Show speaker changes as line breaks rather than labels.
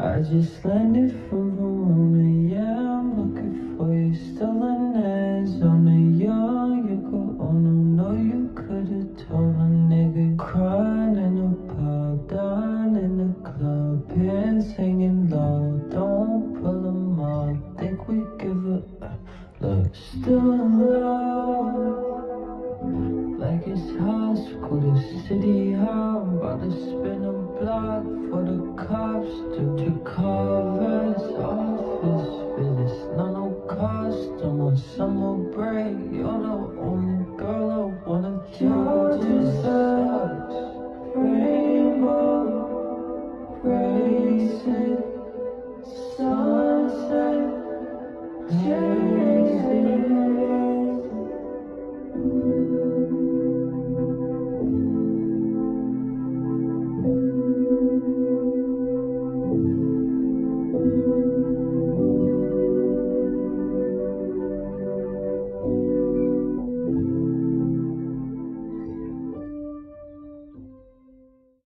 I just landed from Verona, yeah, I'm looking for you. Still in Arizona, you go on. Oh no, you could've told a nigga crying in a pub, down in the club, pants hanging low. Don't pull them up, think we give a look. Still in love. Like it's high school, the city high. About to spin a block for the cops to Covers office business. Not no costume or summer break. You're the only girl I wanna do Just such rainbow races